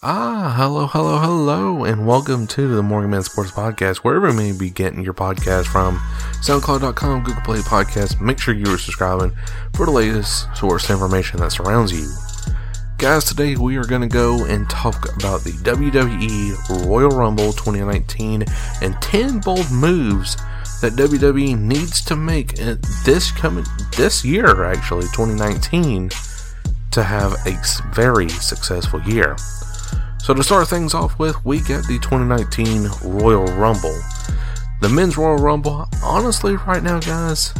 Ah, hello, hello, hello, and welcome to the Morgan Man Sports Podcast, wherever you may be getting your podcast from. SoundCloud.com, Google Play Podcast. Make sure you are subscribing for the latest source information that surrounds you. Guys, today we are going to go and talk about the WWE Royal Rumble 2019 and 10 bold moves that WWE needs to make this coming this year, actually 2019, to have a very successful year. So to start things off with, we get the 2019 Royal Rumble. The men's Royal Rumble, honestly, right now, guys,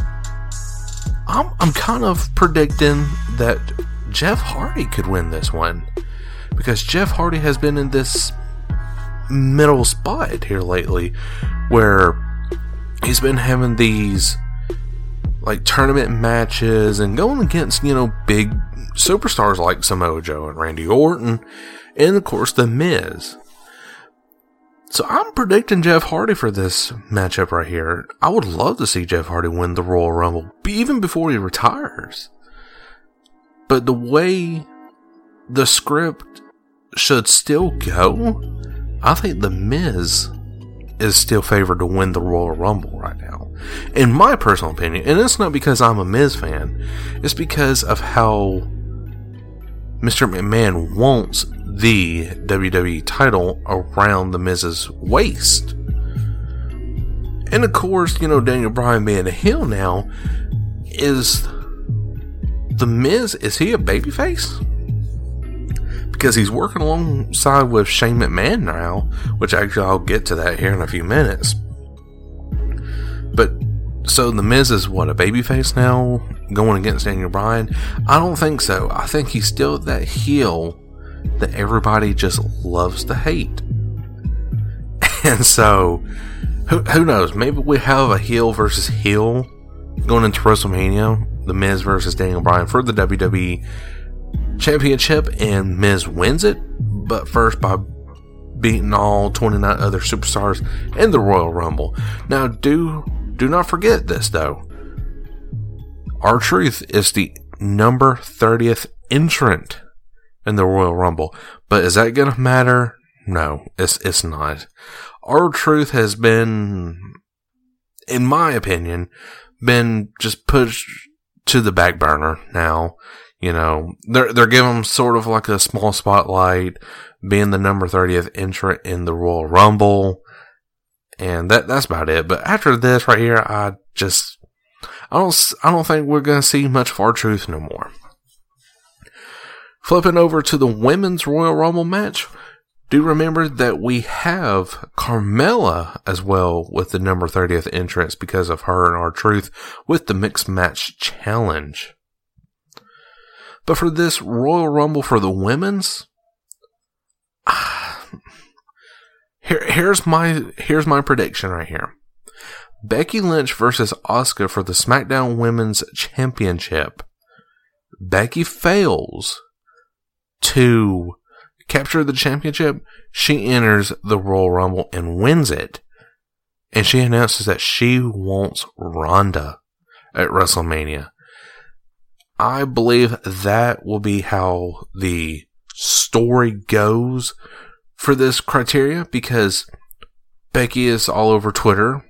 I'm, I'm kind of predicting that Jeff Hardy could win this one. Because Jeff Hardy has been in this middle spot here lately where he's been having these like tournament matches and going against, you know, big superstars like Samoa Joe and Randy Orton and of course The Miz. So I'm predicting Jeff Hardy for this matchup right here. I would love to see Jeff Hardy win the Royal Rumble, even before he retires. But the way the script should still go, I think The Miz is still favored to win the Royal Rumble right now. In my personal opinion, and it's not because I'm a Miz fan, it's because of how Mr. McMahon wants the WWE title around the Miz's waist. And of course, you know, Daniel Bryan being a heel now is the Miz, is he a babyface? Because he's working alongside with Shane McMahon now, which actually I'll get to that here in a few minutes. But so the Miz is what a babyface now, going against Daniel Bryan. I don't think so. I think he's still that heel that everybody just loves to hate. And so, who, who knows? Maybe we have a heel versus heel going into WrestleMania. The Miz versus Daniel Bryan for the WWE Championship, and Miz wins it, but first by beating all 29 other superstars in the Royal Rumble. Now, do do not forget this though. R-Truth is the number 30th entrant in the Royal Rumble. But is that going to matter? No, it's it's not. R-Truth has been, in my opinion, been just pushed to the back burner now. You know, they're they're giving him sort of like a small spotlight, being the number thirtieth entrant in the Royal Rumble, and that that's about it. But after this right here, I just I don't I don't think we're gonna see much of R-Truth no more. Flipping over to the women's Royal Rumble match, do remember that we have Carmella as well with the number 30th entrance because of her and R-Truth with the mixed match challenge. But for this Royal Rumble for the women's, here, here's my here's my prediction right here. Becky Lynch versus Asuka for the SmackDown Women's Championship. Becky fails to capture the championship, she enters the Royal Rumble and wins it. And she announces that she wants Ronda at WrestleMania. I believe that will be how the story goes for this criteria because Becky is all over Twitter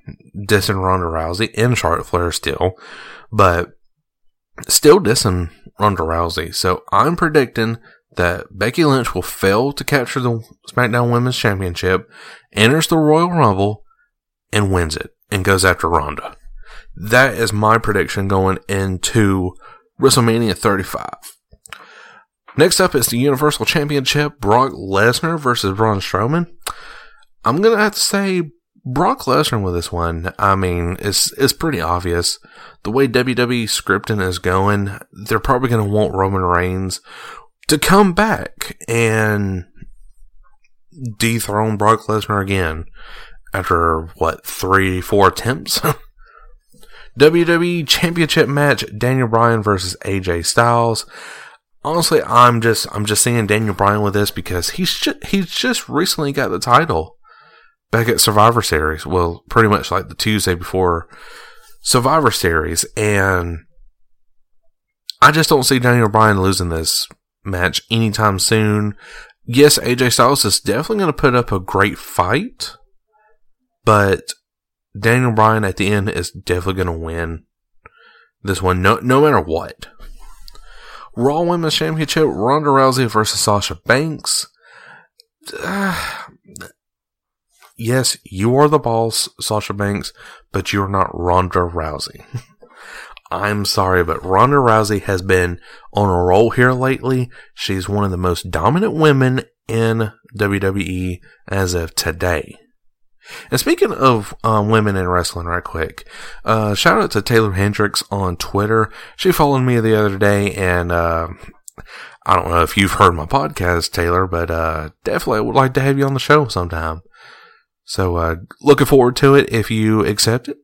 dissing Ronda Rousey and Charlotte Flair still, but still dissing Ronda Rousey. So I'm predicting that Becky Lynch will fail to capture the SmackDown Women's Championship, enters the Royal Rumble, and wins it, and goes after Ronda. That is my prediction going into WrestleMania 35. Next up is the Universal Championship Brock Lesnar versus Braun Strowman. I'm going to have to say Brock Lesnar with this one. I mean, it's, it's pretty obvious. The way WWE scripting is going, they're probably going to want Roman Reigns to come back and dethrone Brock Lesnar again after what, three, four attempts? WWE Championship match Daniel Bryan versus AJ Styles honestly, I'm just I'm just seeing Daniel Bryan with this because he's just, he's just recently got the title back at Survivor Series. Well, pretty much like the Tuesday before Survivor Series, and I just don't see Daniel Bryan losing this match anytime soon. Yes, AJ Styles is definitely going to put up a great fight, but Daniel Bryan at the end is definitely going to win this one, no no matter what. Raw Women's Championship, Ronda Rousey versus Sasha Banks. Uh, yes, you are the boss, Sasha Banks, but you're not Ronda Rousey. I'm sorry, but Ronda Rousey has been on a roll here lately. She's one of the most dominant women in WWE as of today. And speaking of um, women in wrestling, right quick, uh, shout out to Taylor Hendricks on Twitter. She followed me the other day, and uh, I don't know if you've heard my podcast, Taylor, but uh, definitely would like to have you on the show sometime. So uh, looking forward to it if you accept it.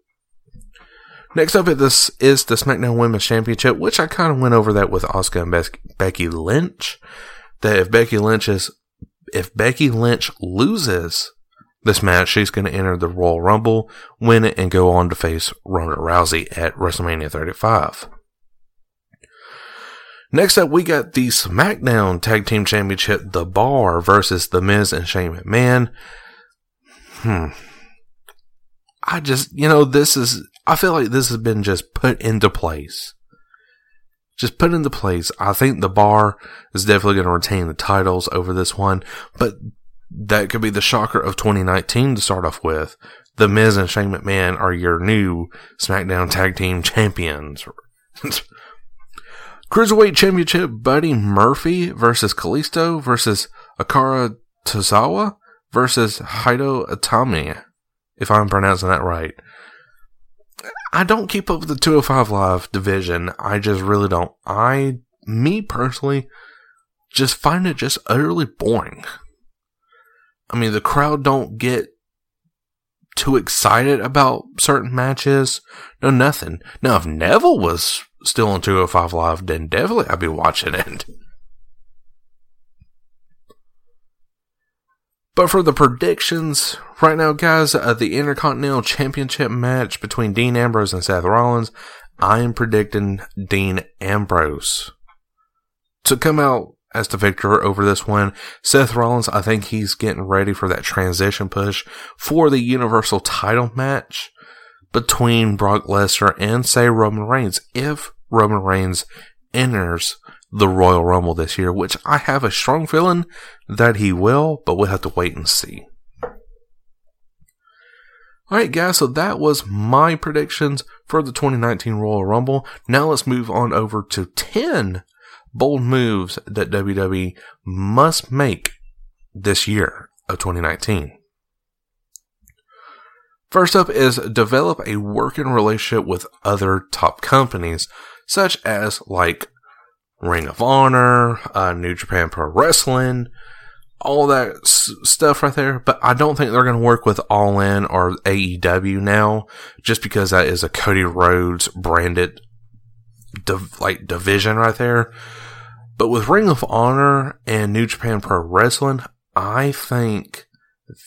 Next up, at this is the SmackDown Women's Championship, which I kind of went over that with Asuka and Be- Becky Lynch. That if Becky Lynch is, if Becky Lynch loses this match, she's going to enter the Royal Rumble, win it, and go on to face Ronda Rousey at WrestleMania 35. Next up, we got the SmackDown Tag Team Championship, The Bar versus The Miz and Shane McMahon. Hmm. I just, you know, this is, I feel like this has been just put into place. Just put into place. I think The Bar is definitely going to retain the titles over this one, but that could be the shocker of 2019 to start off with. The Miz and Shane McMahon are your new SmackDown Tag Team Champions. Cruiserweight Championship Buddy Murphy versus Kalisto versus Akira Tozawa versus Hideo Itami, if I'm pronouncing that right. I don't keep up with the 205 Live division. I just really don't. I, me personally, just find it just utterly boring. I mean, the crowd don't get too excited about certain matches. No, nothing. Now, if Neville was still on 205 Live, then definitely I'd be watching it. But for the predictions, right now, guys, uh, the Intercontinental Championship match between Dean Ambrose and Seth Rollins, I am predicting Dean Ambrose to come out as the victor over this one. Seth Rollins, I think he's getting ready for that transition push for the Universal title match between Brock Lesnar and, say, Roman Reigns. If Roman Reigns enters the Royal Rumble this year, which I have a strong feeling that he will, but we'll have to wait and see. Alright, guys, so that was my predictions for the 2019 Royal Rumble. Now let's move on over to 10 bold moves that WWE must make this year of 2019. First up is develop a working relationship with other top companies, such as like Ring of Honor, uh, New Japan Pro Wrestling, all that s- stuff right there. But I don't think they're going to work with All In or AEW now, just because that is a Cody Rhodes branded div- like division right there. But with Ring of Honor and New Japan Pro Wrestling, I think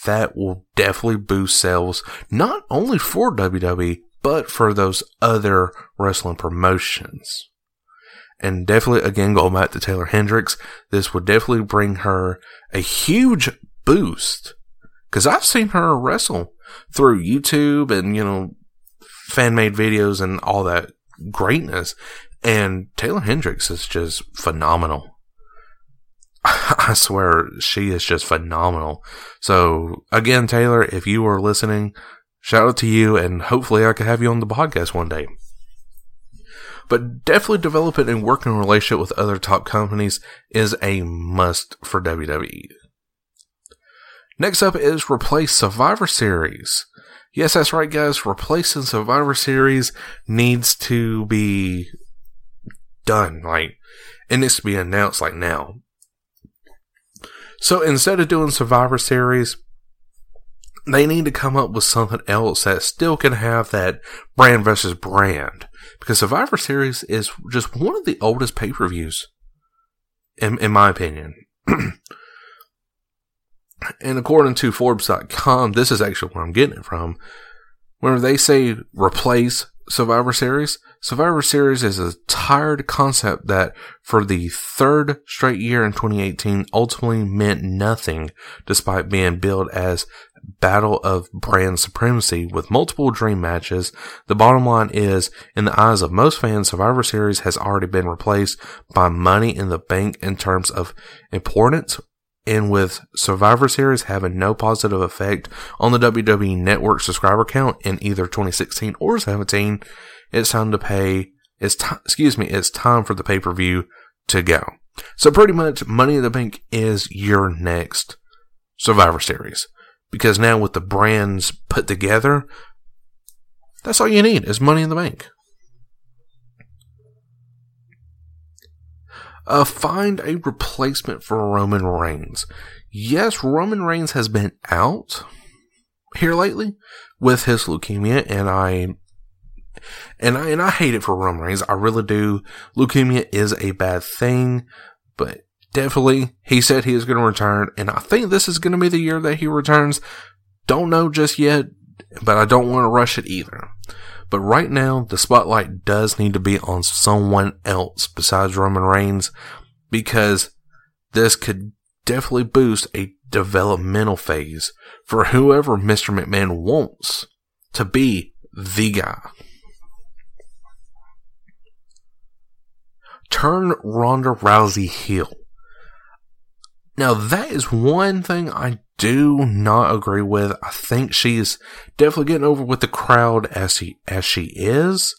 that will definitely boost sales, not only for WWE, but for those other wrestling promotions. And definitely, again, going back to Taylor Hendricks, this would definitely bring her a huge boost. Cause I've seen her wrestle through YouTube and, you know, fan made videos and all that greatness. And Taylor Hendricks is just phenomenal. I swear she is just phenomenal. So again, Taylor, if you are listening, shout out to you and hopefully I can have you on the podcast one day. But definitely developing and working relationship with other top companies is a must for WWE. Next up is replace Survivor Series. Yes, that's right, guys. Replacing Survivor Series needs to be done. Like, it needs to be announced like now. So instead of doing Survivor Series, they need to come up with something else that still can have that brand versus brand. Because Survivor Series is just one of the oldest pay per views, in, in my opinion. and according to Forbes.com, this is actually where I'm getting it from. Whenever they say replace Survivor Series, Survivor Series is a tired concept that for the third straight year in 2018 ultimately meant nothing despite being billed as battle of brand supremacy with multiple dream matches. The bottom line is, in the eyes of most fans, Survivor Series has already been replaced by Money in the Bank in terms of importance and with Survivor Series having no positive effect on the WWE Network subscriber count in either 2016 or 17, it's time to pay. It's time. Excuse me. It's time for the pay per view to go. So pretty much, Money in the Bank is your next Survivor Series because now with the brands put together, that's all you need is Money in the Bank. Uh, find a replacement for Roman Reigns. Yes, Roman Reigns has been out here lately with his leukemia, and I and I and I hate it for Roman Reigns. I really do. Leukemia is a bad thing, but definitely he said he is going to return, and I think this is going to be the year that he returns. Don't know just yet, but I don't want to rush it either. But right now, the spotlight does need to be on someone else besides Roman Reigns because this could definitely boost a developmental phase for whoever Mr. McMahon wants to be the guy. Turn Ronda Rousey heel. Now that is one thing I do not agree with. I think she's definitely getting over with the crowd as she as she is.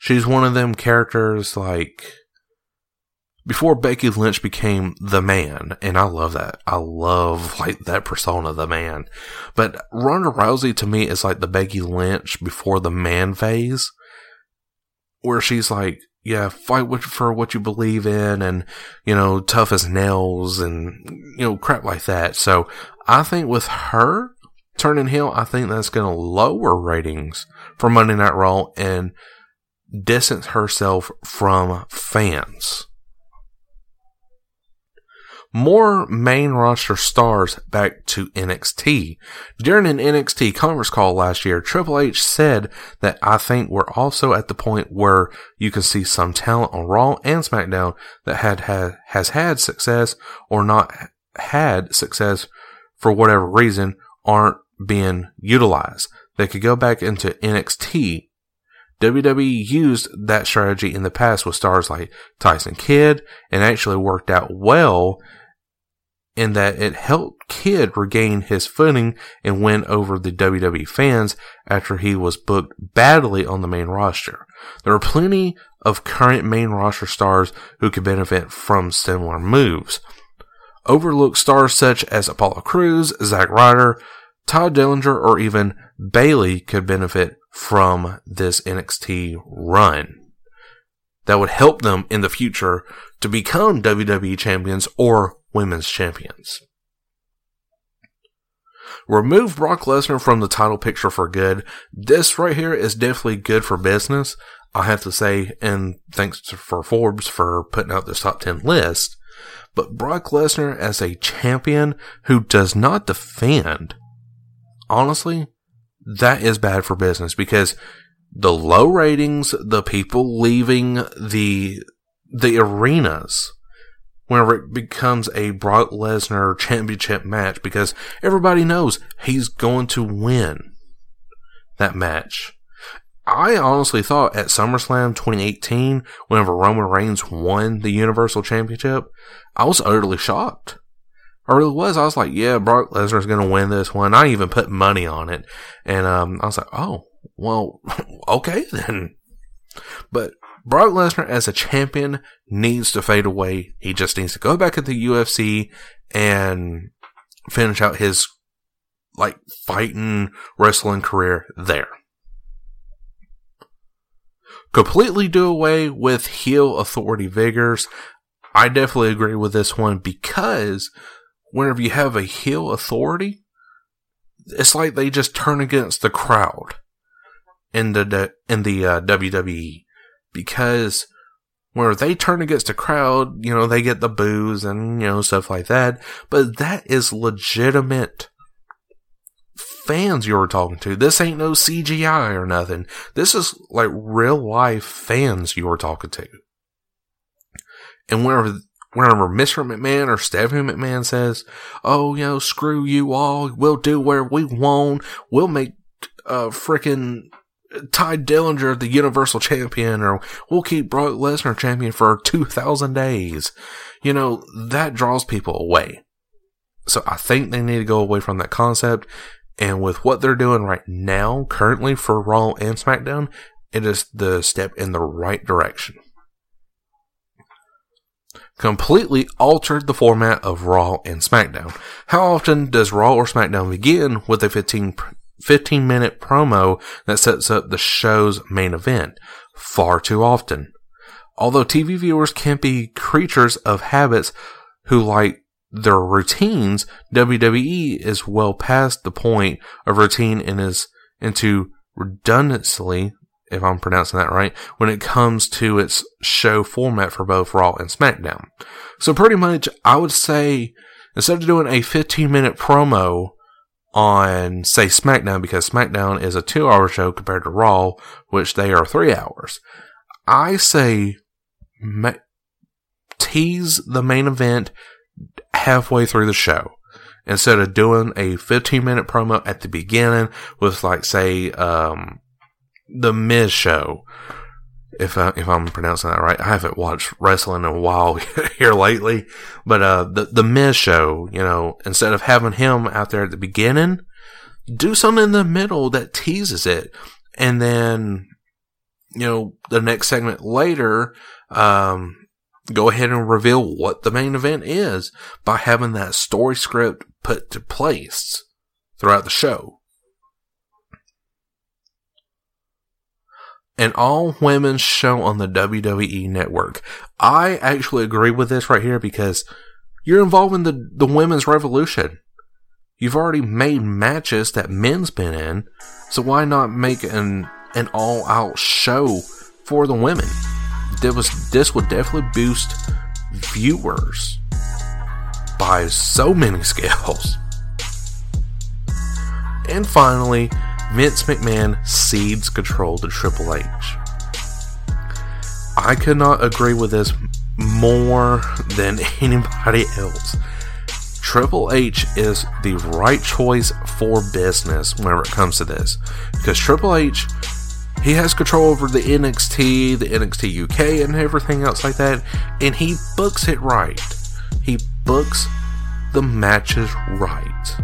She's one of them characters like before Becky Lynch became the man, and I love that. I love like that persona, the man. But Ronda Rousey to me is like the Becky Lynch before the man phase, where she's like yeah, fight for what you believe in and, you know, tough as nails and, you know, crap like that. So I think with her turning heel, I think that's going to lower ratings for Monday Night Raw and distance herself from fans more main roster stars back to NXT. During an NXT conference call last year, Triple H said that I think we're also at the point where you can see some talent on Raw and SmackDown that had, had has had success or not had success for whatever reason aren't being utilized. They could go back into NXT WWE used that strategy in the past with stars like Tyson Kidd and actually worked out well in that it helped Kidd regain his footing and win over the WWE fans after he was booked badly on the main roster. There are plenty of current main roster stars who could benefit from similar moves. Overlooked stars such as Apollo Crews, Zack Ryder, Tye Dillinger, or even Bayley could benefit from this NXT run. That would help them in the future to become WWE champions or women's champions. Remove Brock Lesnar from the title picture for good. This right here is definitely good for business. I have to say, and thanks for Forbes for putting out this top 10 list. But Brock Lesnar as a champion who does not defend, honestly, that is bad for business because the low ratings, the people leaving the, the arenas, whenever it becomes a Brock Lesnar championship match because everybody knows he's going to win that match. I honestly thought at SummerSlam 2018, whenever Roman Reigns won the Universal Championship, I was utterly shocked. I really was. I was like, yeah, Brock Lesnar's going to win this one. I even put money on it. And um, I was like, oh, well, okay then. But Brock Lesnar as a champion needs to fade away. He just needs to go back at the UFC and finish out his like fighting wrestling career there. Completely do away with heel authority figures. I definitely agree with this one because whenever you have a heel authority, it's like they just turn against the crowd in the in the uh, WWE because where they turn against the crowd, you know, they get the boos and you know stuff like that. But that is legitimate fans you're talking to. This ain't no CGI or nothing. This is like real life fans you're talking to. And whenever whenever Mr. McMahon or Stephanie McMahon says, "Oh, you know, screw you all. We'll do where we want. We'll make uh freaking Tye Dillinger the Universal Champion, or we'll keep Brock Lesnar champion for two thousand days." You know that draws people away. So I think they need to go away from that concept. And with what they're doing right now, currently for Raw and SmackDown, it is the step in the right direction completely altered the format of Raw and SmackDown. How often does Raw or SmackDown begin with a 15, 15 minute promo that sets up the show's main event? Far too often. Although TV viewers can be creatures of habits who like their routines, WWE is well past the point of routine and is into redundancy if I'm pronouncing that right, when it comes to its show format for both Raw and SmackDown. So pretty much, I would say, instead of doing a 15 minute promo on, say, SmackDown, because SmackDown is a two hour show compared to Raw, which they are three hours, I say, ma- tease the main event halfway through the show instead of doing a 15 minute promo at the beginning with like say um, the Miz show. If I, if I'm pronouncing that right, I haven't watched wrestling in a while here lately, but uh, the the Miz show, you know, instead of having him out there at the beginning, do something in the middle that teases it, and then you know the next segment later, um, go ahead and reveal what the main event is by having that story script put to place throughout the show. An all women's show on the WWE network. I actually agree with this right here because you're involving the, the women's revolution. You've already made matches that men's been in, so why not make an an all out show for the women? This, was, this would definitely boost viewers by so many scales. And finally, Vince McMahon cedes control to Triple H. I could not agree with this more than anybody else. Triple H is the right choice for business whenever it comes to this. Because Triple H, he has control over the NXT, the NXT UK, and everything else like that. And he books it right. He books the matches right.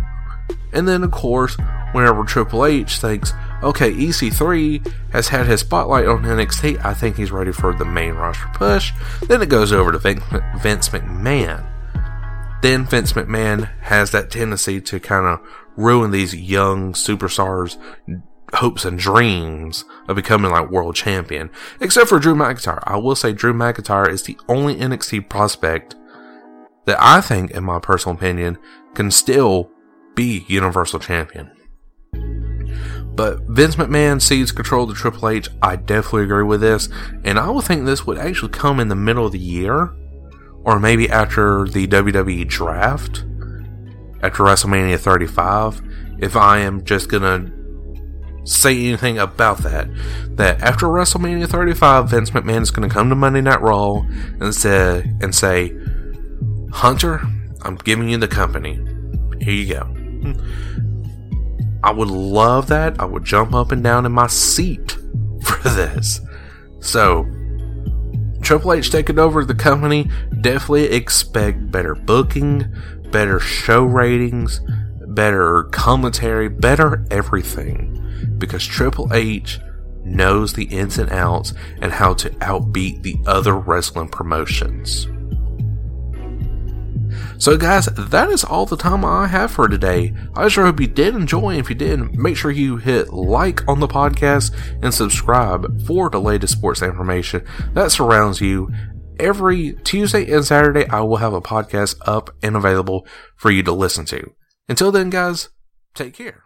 And then, of course, whenever Triple H thinks, okay, EC3 has had his spotlight on NXT, I think he's ready for the main roster push. Then it goes over to Vince McMahon. Then Vince McMahon has that tendency to kind of ruin these young superstars' hopes and dreams of becoming like world champion. Except for Drew McIntyre. I will say Drew McIntyre is the only NXT prospect that I think, in my personal opinion, can still be Universal Champion. But Vince McMahon cedes control to Triple H. I definitely agree with this. And I would think this would actually come in the middle of the year. Or maybe after the WWE draft. After WrestleMania 35. If I am just going to say anything about that. That after WrestleMania 35, Vince McMahon is going to come to Monday Night Raw and say, and say Hunter, I'm giving you the company. Here you go. Hmm. I would love that. I would jump up and down in my seat for this. So, Triple H taking over the company, definitely expect better booking, better show ratings, better commentary, better everything. Because Triple H knows the ins and outs and how to outbeat the other wrestling promotions. So, guys, that is all the time I have for today. I sure hope you did enjoy. If you did, make sure you hit like on the podcast and subscribe for the latest sports information that surrounds you. Every Tuesday and Saturday, I will have a podcast up and available for you to listen to. Until then, guys, take care.